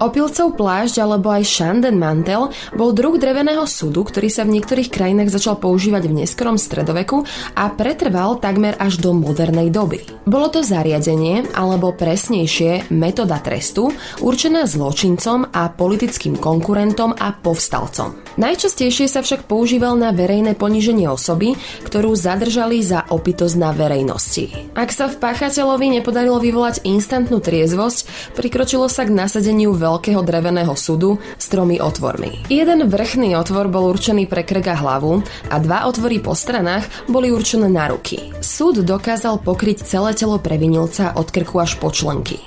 Opilcov plášť alebo aj Shanden mantel bol druh dreveného súdu, ktorý sa v niektorých krajinách začal používať v neskorom stredoveku a pretrval takmer až do modernej doby. Bolo to zariadenie, alebo presnejšie metóda trestu, určená zločincom a politickým konkurentom a povstalcom. Najčastejšie sa však používal na verejné poníženie osoby, ktorú zadržali za opitosť na verejnosti. Ak sa v páchateľovi nepodarilo vyvolať instantnú triezvosť, prikročilo sa k nasadeniu veľ veľkého dreveného sudu s tromi otvormi. Jeden vrchný otvor bol určený pre krk a hlavu a dva otvory po stranách boli určené na ruky. Súd dokázal pokryť celé telo previnilca od krku až po členky.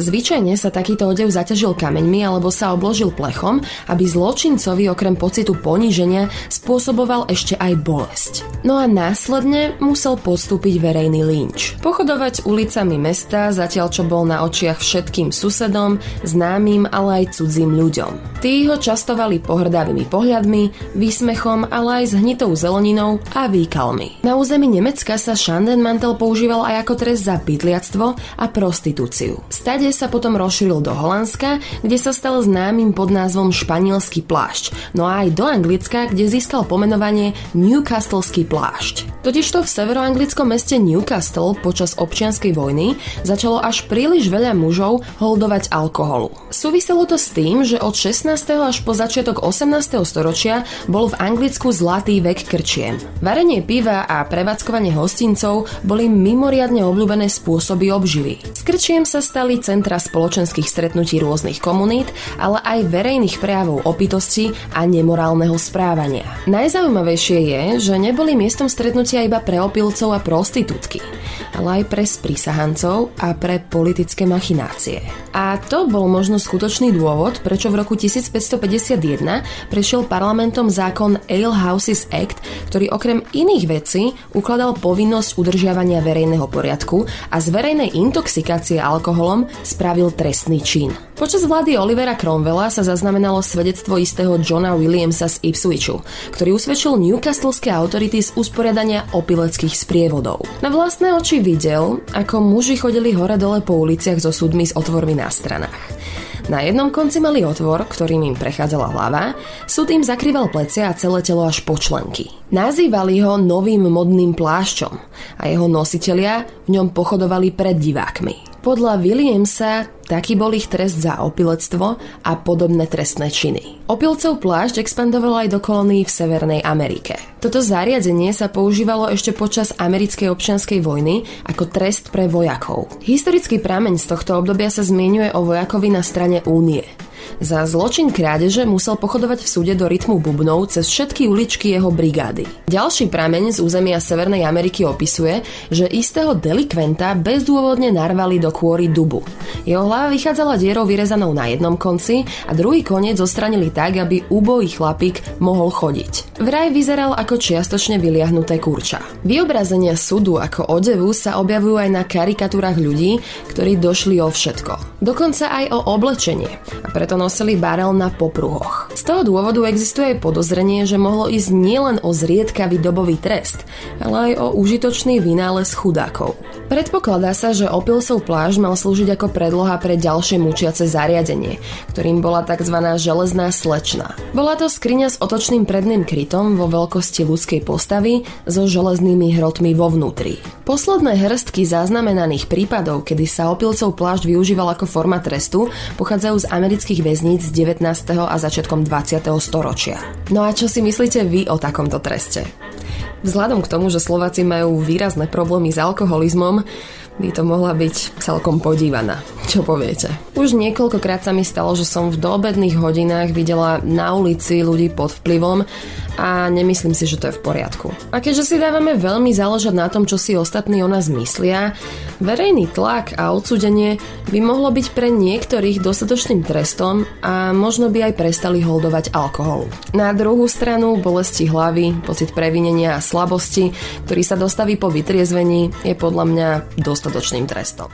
Zvyčajne sa takýto odev zaťažil kameňmi alebo sa obložil plechom, aby zločincovi okrem pocitu poníženia spôsoboval ešte aj bolesť. No a následne musel podstúpiť verejný lynč. Pochodovať ulicami mesta, zatiaľ čo bol na očiach všetkým susedom, známym, ale aj cudzím ľuďom. Tí ho častovali pohrdavými pohľadmi, výsmechom, ale aj s hnitou zeleninou a výkalmi. Na území Nemecka sa Schandenmantel používal aj ako trest za pytliactvo a prostitúciu. Stade sa potom rozšíril do Holandska, kde sa stal známym pod názvom španielský plášť, no aj do Anglicka, kde získal pomenovanie Newcastleský plášť. Totižto v severoanglickom meste Newcastle počas občianskej vojny začalo až príliš veľa mužov holdovať alkoholu. Súviselo to s tým, že od 16. až po začiatok 18. storočia bol v Anglicku zlatý vek krčiem. Varenie piva a prevádzkovanie hostincov boli mimoriadne obľúbené spôsoby obživy. S krčiem sa stali centra spoločenských stretnutí rôznych komunít, ale aj verejných prejavov opitosti a nemorálneho správania. Najzaujímavejšie je, že neboli miestom stretnutia iba pre opilcov a prostitútky, ale aj pre sprísahancov a pre politické machinácie. A to bol možno skutočný dôvod, prečo v roku 1551 prešiel parlamentom zákon Ale Houses Act, ktorý okrem iných vecí ukladal povinnosť udržiavania verejného poriadku a z verejnej intoxikácie alkoholom spravil trestný čin. Počas vlády Olivera Cromwella sa zaznamenalo svedectvo istého Johna Williamsa z Ipswichu, ktorý usvedčil Newcastleské autority z usporiadania opileckých sprievodov. Na vlastné oči videl, ako muži chodili hore-dole po uliciach so súdmi s otvormi na stranách. Na jednom konci mali otvor, ktorým im prechádzala hlava, súd im zakrýval plecia a celé telo až po členky. Nazývali ho novým modným plášťom a jeho nositelia v ňom pochodovali pred divákmi. Podľa Williamsa taký bol ich trest za opilectvo a podobné trestné činy. Opilcov plášť expandoval aj do kolónií v Severnej Amerike. Toto zariadenie sa používalo ešte počas americkej občianskej vojny ako trest pre vojakov. Historický prameň z tohto obdobia sa zmienuje o vojakovi na strane Únie. Za zločin krádeže musel pochodovať v súde do rytmu bubnov cez všetky uličky jeho brigády. Ďalší prameň z územia Severnej Ameriky opisuje, že istého delikventa bezdôvodne narvali do kôry dubu. Jeho hlava vychádzala dierou vyrezanou na jednom konci a druhý koniec zostranili tak, aby úbojí chlapík mohol chodiť. Vraj vyzeral ako čiastočne vyliahnuté kurča. Vyobrazenia súdu ako odevu sa objavujú aj na karikatúrach ľudí, ktorí došli o všetko. Dokonca aj o oblečenie. A preto nosili barel na popruhoch. Z toho dôvodu existuje aj podozrenie, že mohlo ísť nielen o zriedkavý dobový trest, ale aj o užitočný vynález chudákov. Predpokladá sa, že opilsov pláž mal slúžiť ako predloha pre ďalšie mučiace zariadenie, ktorým bola tzv. železná slečna. Bola to skriňa s otočným predným krytom vo veľkosti ľudskej postavy so železnými hrotmi vo vnútri. Posledné hrstky zaznamenaných prípadov, kedy sa opilcov plášť využíval ako forma trestu, pochádzajú z amerických väzníc z 19. a začiatkom 20. storočia. No a čo si myslíte vy o takomto treste? Vzhľadom k tomu, že Slováci majú výrazné problémy s alkoholizmom, by to mohla byť celkom podívaná. Čo poviete? Už niekoľkokrát sa mi stalo, že som v doobedných hodinách videla na ulici ľudí pod vplyvom a nemyslím si, že to je v poriadku. A keďže si dávame veľmi záležať na tom, čo si ostatní o nás myslia, verejný tlak a odsudenie by mohlo byť pre niektorých dostatočným trestom a možno by aj prestali holdovať alkohol. Na druhú stranu bolesti hlavy, pocit previnenia a slabosti, ktorý sa dostaví po vytriezvení, je podľa mňa dostatočným trestom.